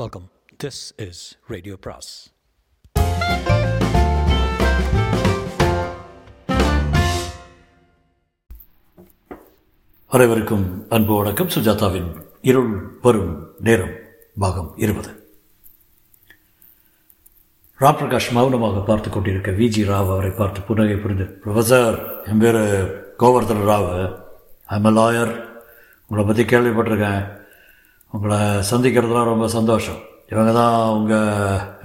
Welcome this is radio பிராஸ் அனைவருக்கும் அன்பு வணக்கம். சுஜாதாவின் இருள் வரும் நேரம் பாகம் இருபது. ராம் பிரகாஷ் மௌனமாக பார்த்து கொண்டிருக்க விஜி ராவ் அவரை பார்த்து புன்னகை புரிந்து ப்ரொஃபஸர் என் பேர் கோவர்தன் ராவ். ஐம் லாயர் உங்களை பற்றி கேள்விப்பட்டிருக்கேன். உங்களை சந்திக்கிறதுலாம் ரொம்ப சந்தோஷம். இவங்க தான் அவங்க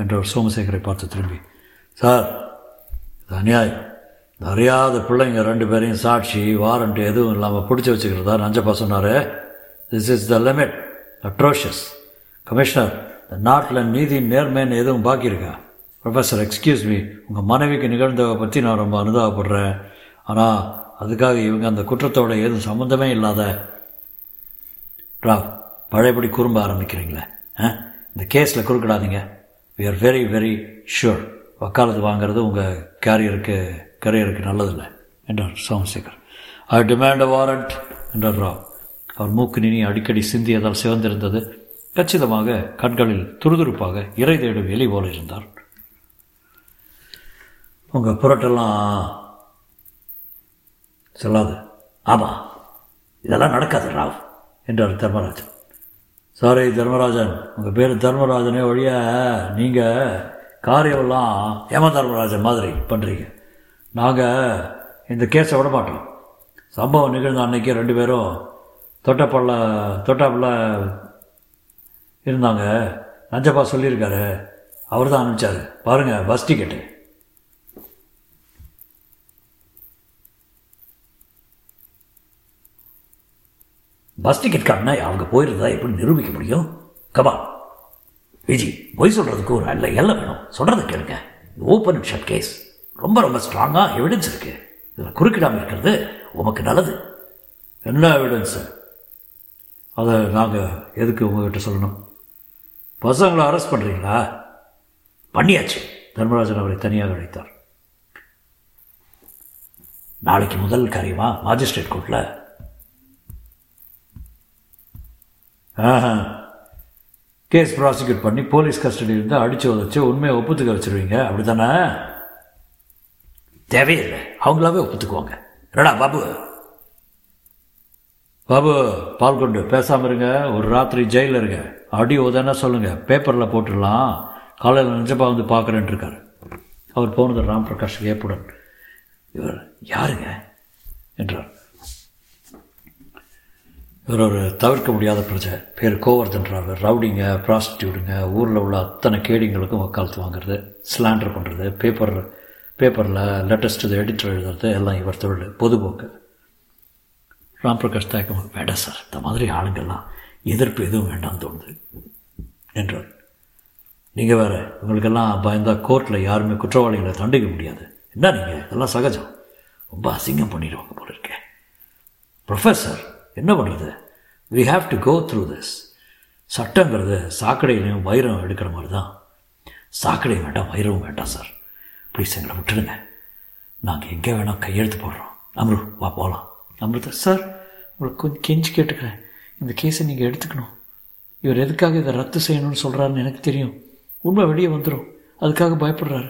என்ற ஒரு சோமசேகரை பார்த்து திரும்பி சார் இது அநியாயம். நிறையாத அறியாத பிள்ளைங்க ரெண்டு பேரையும் சாட்சி வாரண்ட் எதுவும் இல்லாமல் பிடிச்சி வச்சுக்கிறதா நஞ்சப்பா சொன்னார். This is the limit atrocious commissioner இந்த நாட்டில் நீதி நேர்மைன்னு எதுவும் பாக்கி இருக்கா? ப்ரொஃபஸர் எக்ஸ்கியூஸ் மீ உங்கள் மனைவிக்கு நிகழ்ந்ததை பற்றி நான் ரொம்ப அனுதாபப்படுறேன். ஆனால் அதுக்காக இவங்க அந்த குற்றத்தோட எதுவும் சம்மந்தமே இல்லாத ராவ் பழையபடி குறும்ப ஆரம்பிக்கிறீங்களே ஆ? இந்த கேஸில் குறுக்கிடாதீங்க. We are very very sure வக்காலத்து வாங்குறது உங்கள் கேரியருக்கு கரியருக்கு நல்லதில்லை என்றார் Somasekhar. I demand a warrant என்றார் ராவ். அவர் மூக்கு நினி அடிக்கடி சிந்தியதால் சிவந்திருந்தது. கச்சிதமாக கண்களில் துருதுருப்பாக இறை தேடும் எலி போல இருந்தார். உங்கள் புரட்டெல்லாம் சொல்லாது. ஆமாம் இதெல்லாம் நடக்காது ராவ் என்றார் தர்மராஜன். சாரி தர்மராஜன் உங்கள் பேர் தர்மராஜனே ஒழிய நீங்கள் காரியமெல்லாம் ஏம தர்மராஜன் மாதிரி பண்ணுறீங்க நாங்கள் இந்த கேஸை விட மாட்டோம். சம்பவம் நிகழ்ந்த அன்றைக்கி ரெண்டு பேரும் தொட்டப்பள்ள தொட்டாப்புல இருந்தாங்க. நஞ்சப்பா சொல்லியிருக்காரு. அவர் தான் அனுப்பிச்சார். பாருங்கள் பஸ் டிக்கெட்டு. பஸ் டிக்கெட் காட்டினா அவங்க போயிருந்தா எப்படி நிரூபிக்க முடியும்? கபா விஜி பொய் சொல்கிறதுக்கு ஒரு அல்ல எல்லை வேணும். சொல்கிறத கேளுங்க. ஓப்பன் அண்ட் ஷட் கேஸ் ரொம்ப ரொம்ப ஸ்ட்ராங்காக எவிடன்ஸ் இருக்கு. இதில் குறுக்கிடாமல் இருக்கிறது உமக்கு நல்லது. என்ன எவிடன்ஸு அதை நாங்கள் எதுக்கு உங்ககிட்ட சொல்லணும்? பசங்களை அரெஸ்ட் பண்ணுறீங்களா பண்ணியாச்சு. தர்மராஜன் அவரை தனியாக அழைத்தார். நாளைக்கு முதல் காரியமா மாஜிஸ்ட்ரேட் கோர்ட்டில் கேஸ் ப்ராசிக்யூட் பண்ணி போலீஸ் கஸ்டடியிலிருந்து அடித்து உதச்சு உண்மையை ஒப்புத்துக்க வச்சுருவீங்க. அப்படி தானே தேவையில்லை. அவங்களாவே ஒப்புத்துக்குவாங்க. ரெடா பாபு? பாபு பால் கொண்டு பேசாமல் இருங்க. ஒரு ராத்திரி ஜெயிலில் இருங்க. அடி உதனா சொல்லுங்கள் பேப்பரில் போட்டுடலாம். காலையில் நிஜப்பா வந்து பார்க்குறேன்ட்டு இருக்காரு. அவர் போனது ராம் பிரகாஷ் ஏப்புடன் இவர் யாருங்க? என்றார். இவர் ஒரு தவிர்க்க முடியாத பிரச்சனை. பேர் கோவர்தன்றாரு ரவுடிங்க ப்ராஸ்டியூடுங்க ஊரில் உள்ள அத்தனை கேடிங்களுக்கும் வக்காலத்து வாங்குறது ஸ்லாண்டர் பண்ணுறது பேப்பர் பேப்பரில் லேட்டஸ்ட் இது எடிட்டர் எழுதுறது எல்லாம் இவர் தொழில் பொதுபோக்கு. ராம் பிரகாஷ் தயக்கம் வேண்டாம் சார் இந்த மாதிரி ஆளுங்கள்லாம் எதிர்ப்பு எதுவும் வேண்டாம்னு தோணுது என்றார். நீங்கள் வேறு உங்களுக்கெல்லாம் பயந்தா கோர்ட்டில் யாருமே குற்றவாளிகளை தண்டிக்க முடியாது. என்ன நீங்கள் இதெல்லாம் சகஜம். ரொம்ப அசிங்கம் பண்ணிடுவாங்க போல இருக்கேன் ப்ரொஃபஸர் என்ன பண்ணுறது we have to go through this சட்டங்கிறது சாக்கடையிலையும் வைரம் எடுக்கிற மாதிரி தான் சாக்கடையும் வேண்டாம் வைரவும் வேண்டாம் சார். ப்ளீஸ் எங்களை விட்டுடுங்க. நாங்கள் எங்கே வேணால் கையெழுத்து போடுறோம். அம்ரு வா போகலாம் அமிர்தா சார் உங்களுக்கு கொஞ்சம் கெஞ்சி கேட்டுக்கிறேன். இந்த கேஸை நீங்கள் எடுத்துக்கணும். இவர் எதுக்காக இதை ரத்து செய்யணும்னு சொல்கிறாருன்னு எனக்கு தெரியும். உண்மை வெளியே வந்துடும் அதுக்காக பயப்படுறாரு.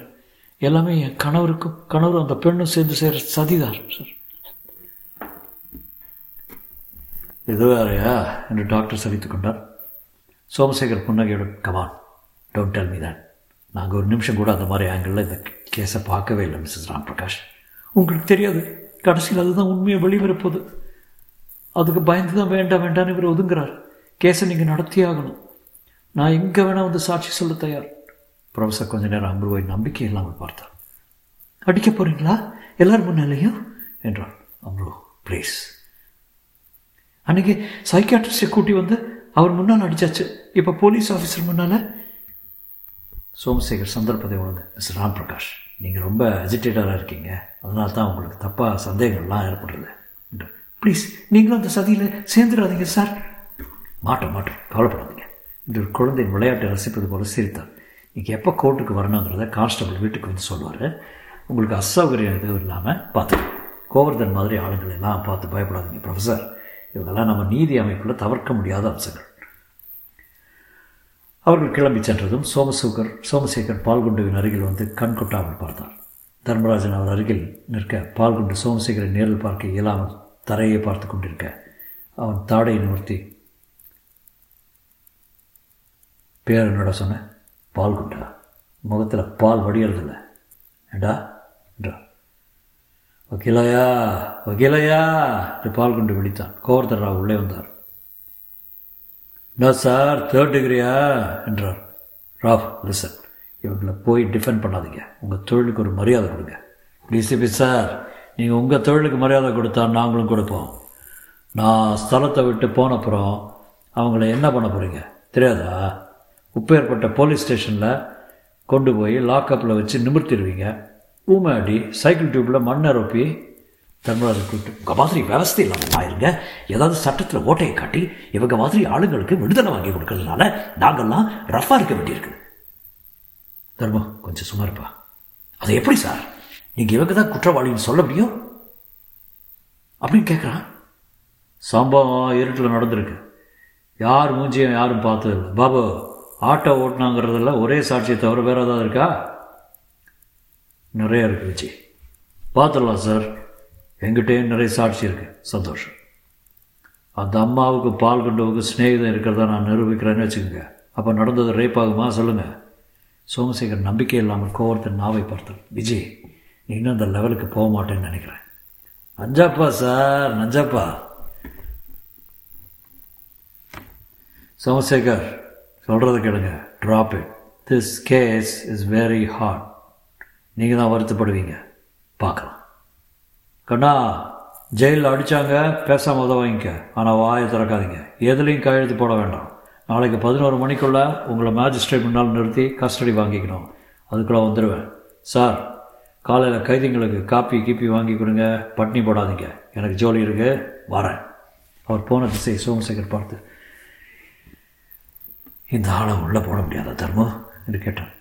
எல்லாமே என் கணவருக்கும் கணவரும் அந்த பெண்ணும் சேர்ந்து செய்கிற சதிதார் சார். இது வேறையா? என்று டாக்டர் சலித்து கொண்டார். சோமசேகர் புன்னகையுடன் கமான் டோன்ட் டெல் மீ தான் நாங்கள் ஒரு நிமிஷம் கூட அந்த மாதிரி ஆங்கிளில் இந்த கேஸை பார்க்கவே இல்லை மிஸ்ஸஸ் ராம் பிரகாஷ் உங்களுக்கு தெரியாது. கடைசியில் அதுதான் உண்மையை வெளிவரப்போகுது. அதுக்கு பயந்து தான் வேண்டாம் வேண்டாம்னு இவர் ஒதுங்குறார். கேஸை நீங்கள் நடத்தியே ஆகணும். நான் எங்கே வேணால் வந்து சாட்சி சொல்ல தயார். ப்ரொஃபஸர் கொஞ்ச நேரம் அம்பருவை நம்பிக்கை இல்லாமல் பார்த்தார். அடிக்க போகிறீங்களா எல்லாரும் முன்னாலேயும்? என்றார் அம்ரு ப்ளீஸ் அன்றைக்கி சைக்காட்ரிஸ்டை கூட்டி வந்து அவர் முன்னால் அடித்தாச்சு இப்போ போலீஸ் ஆஃபீஸர் முன்னால் சோமசேகர் சந்தர்ப்பத்தை உணர்ந்து மிஸ் ராம் பிரகாஷ் நீங்கள் ரொம்ப அஜிடேட்டராக இருக்கீங்க. அதனால தான் உங்களுக்கு தப்பாக சந்தேகங்கள்லாம் ஏற்படுறது. ப்ளீஸ் நீங்களும் அந்த சதியில் சேர்ந்துடாதீங்க சார் மாட்டோம் மாட்டோம். கவலைப்படாதீங்க. இந்த ஒரு குழந்தையின் விளையாட்டை ரசிப்பது போல சிரித்தார். நீங்கள் எப்போ கோர்ட்டுக்கு வரணுங்கிறத கான்ஸ்டபிள் வீட்டுக்கு வந்து சொல்லுவார். உங்களுக்கு அசௌகரியம் எதுவும் இல்லாமல் பார்த்துக்கணும் கோவர்தன் மாதிரி ஆளுங்களை எல்லாம் பார்த்து பயப்படாதீங்க ப்ரொஃபஸர் இவங்கெல்லாம் நம்ம நீதி அமைப்பில் தவிர்க்க முடியாத அம்சங்கள். அவர்கள் கிளம்பி சென்றதும் சோமசேகர் சோமசேகர் பால்குண்டுவின் அருகில் வந்து கண் கொட்டாமல் பார்த்தார். தர்மராஜன் அவர் அருகில் நிற்க பால்குண்டு சோமசேகரை நேரில் பார்க்க இயலாமல் தரையை பார்த்து கொண்டிருக்க அவன் தாடையை நிமிர்த்தி பேர் என்னடா சொன்ன பால்குண்டா முகத்தில் பால் வடிகிறதில்ல ஏண்டா? என்றான். வக்கீலையா வக்கீலையா என்று பால்குண்டு விழித்தான். கோவர்தன் ராவ் உள்ளே வந்தார். என்ன சார் தேர்ட் டிகிரியா என்றார். ராவ் லிசன் இவங்களை போய் டிஃபெண்ட் பண்ணாதீங்க. உங்கள் தொழிலுக்கு ஒரு மரியாதை கொடுங்க. டிசிபி சார் நீங்கள் உங்கள் தொழிலுக்கு மரியாதை கொடுத்தா நாங்களும் கொடுப்போம். நான் ஸ்தலத்தை விட்டு போன அப்புறம் அவங்கள என்ன பண்ண போகிறீங்க தெரியாதா? உப்பேற்பட்ட போலீஸ் ஸ்டேஷனில் கொண்டு போய் லாக்கப்பில் வச்சு நிமிர்த்திடுவீங்க. ஊமாடி சைக்கிள் டியூப்பில் மண் நிரப்பி தர்மராஜ் கூப்பிட்டு உங்கள் மாதிரி விவசாய இல்லாமல் ஆயிருங்க. ஏதாவது சட்டத்தில் ஓட்டையை காட்டி இவங்க மாதிரி ஆளுங்களுக்கு விடுதலை வாங்கி கொடுக்கறதுனால நாங்கள்லாம் ரஃபாக இருக்க வேண்டியிருக்கு. தர்மம் கொஞ்சம் சும்மா இருப்பா. அது எப்படி சார்? நீங்கள் இவங்க தான் குற்றவாளின்னு சொல்ல முடியும்? அப்படின்னு கேட்குறான் சம்பவம் இருட்டில் நடந்திருக்கு. யார் மூஞ்சியும் யாரும் பார்த்ததில்லை. பாபு ஆட்டோ ஓட்டினாங்கிறதுல ஒரே சாட்சியை தவிர வேறு ஏதாவது இருக்கா? நிறைய இருக்குது விஜய். பார்த்துடலாம் சார் எங்கிட்டேயும் நிறைய சாட்சி இருக்குது சந்தோஷம். அந்த அம்மாவுக்கு பால் கொண்டவுக்கு ஸ்நேகிதம் இருக்கிறதா நான் நிரூபிக்கிறேன்னு வச்சுக்கோங்க. அப்போ நடந்தது ரேப் ஆகுமா? சொல்லுங்கள் சோமசேகர் நம்பிக்கை இல்லாமல் கோவர்த்தன் நாவை பார்த்தார் விஜய் நீ இன்னும் அந்த லெவலுக்கு போக மாட்டேன்னு நினைக்கிறேன். நஞ்சாப்பா சார் நஞ்சாப்பா. சோமசேகர் சொல்கிறத கேளுங்க. Drop it this case is very hard நீங்கள் தான் வருத்தப்படுவீங்க. பார்க்கலாம். கண்ணா ஜெயிலில் அடித்தாங்க பேசாமல் உதவ வாங்கிக்க ஆனால் வாயை திறக்காதீங்க. எதுலேயும் கையெழுத்து போட வேண்டாம். நாளைக்கு பதினோரு மணிக்குள்ளே உங்களை மேஜிஸ்ட்ரேட் முன்னால் நிறுத்தி கஸ்டடி வாங்கிக்கணும். அதுக்குள்ளே வந்துடுவேன் சார் காலையில் கைதிங்களுக்கு காப்பி கீப்பி வாங்கி கொடுங்க. பட்னி போடாதீங்க. எனக்கு ஜோலி இருக்கு. வரேன். அவர் போன திசை சோமசேகர் பார்த்து இந்த ஆளை உள்ளே போட முடியாதா தர்மம்? என்று கேட்டான்.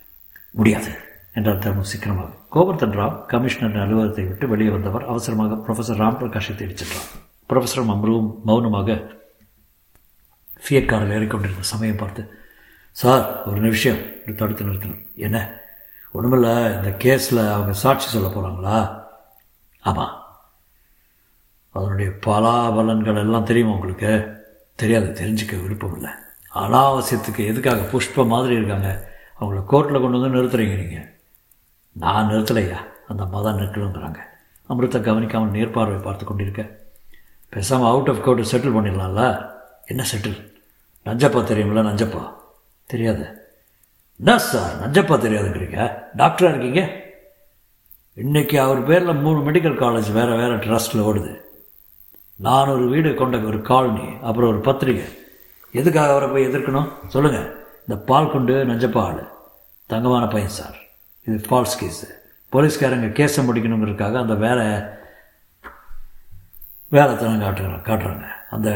முடியாது. என்றார் தர்மம் சீக்கிரமாக. கோவர்தன் ராவ் கமிஷனர் அலுவலகத்தை விட்டு வெளியே வந்தவர் அவசரமாக ப்ரொஃபஸர் ராம் பிரகாஷை தேடிச் சென்றார். ப்ரொஃபஸர் அம்ருவும் மௌனமாக ஃபியட் காரில் ஏறிக்கொண்டிருந்த சமயம் பார்த்து சார் ஒரு நிமிஷம் என்று தடுத்து நிறுத்தினார். என்ன? ஒன்றுமில்ல இந்த கேஸில் அவங்க சாட்சி சொல்ல போகிறாங்களா ஆமாம் அதனுடைய பலாபலன்கள் எல்லாம் தெரியுமா உங்களுக்கு? தெரியாது தெரிஞ்சுக்க விருப்பம் இல்லை. அனாவசியத்துக்கு எதுக்காக புஷ்பம் மாதிரி இருக்காங்க? அவங்கள கோர்ட்டில் கொண்டு வந்து நிறுத்துறீங்க நீங்கள் நான் நிறுத்தலையா? அந்த அம்மா தான் நிற்கணுங்கிறாங்க அமிர்தா கவனிக்காமல் நேர்பார்வை பார்த்து கொண்டிருக்க பேசாமல் அவுட் ஆஃப் கோர்ட்டு செட்டில் பண்ணிடலாம்ல? என்ன செட்டில் நஞ்சப்பா தெரியுமில்ல நஞ்சப்பா? தெரியாது. என்ன சார் நஞ்சப்பா தெரியாதுங்கிறீங்க? டாக்டராக இருக்கீங்க? இன்றைக்கி அவர் பேரில் மூணு மெடிக்கல் காலேஜ் வேறு வேறு ட்ரஸ்ட்டில் ஓடுது. நான் ஒரு வீடு கொண்ட ஒரு காலனி அப்புறம் ஒரு பத்திரிகை. எதுக்காக அவரை போய் எதிர்க்கணும்? சொல்லுங்கள் இந்த பால் கொண்டு நஞ்சப்பா ஆள். தங்கமான பையன் சார். இது ஃபால்ஸ் கேஸு போலீஸ்காரங்க கேஸை முடிக்கணுங்கிறதுக்காக அந்த வேலை வேலைத்தனம் காட்டுறாங்க காட்டுறாங்க. அந்த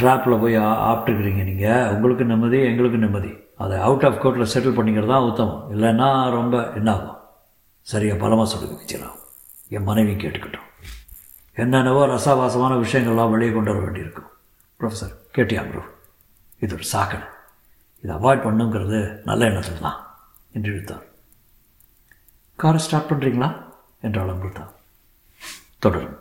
ட்ராப்பில் போய் ஆப்பிட்டுக்கிறீங்க நீங்கள் உங்களுக்கு நிம்மதி எங்களுக்கு நிம்மதி. அதை அவுட் ஆஃப் கோர்ட்டில் செட்டில் பண்ணிக்கிறது தான் உத்தமம். இல்லைன்னா ரொம்ப என்ன ஆகும் சரியாக பலமாக சொல்லுங்க விஜயராவ் என் மனைவி கேட்டுக்கிட்டோம். என்னென்னவோ ரசாவாசமான விஷயங்கள்லாம் வெளியே கொண்டு வர வேண்டியிருக்கும். ப்ரொஃபஸர் கேட்டியா ப்ரோ இது ஒரு சாக்கடை. இதை அவாய்ட் பண்ணுங்கிறது நல்ல எண்ணத்தில் தான் என்று இழுத்தார். காரை ஸ்டார்ட் பண்ணுறீங்களா என்றாள் அமிர்தா தொடரும்.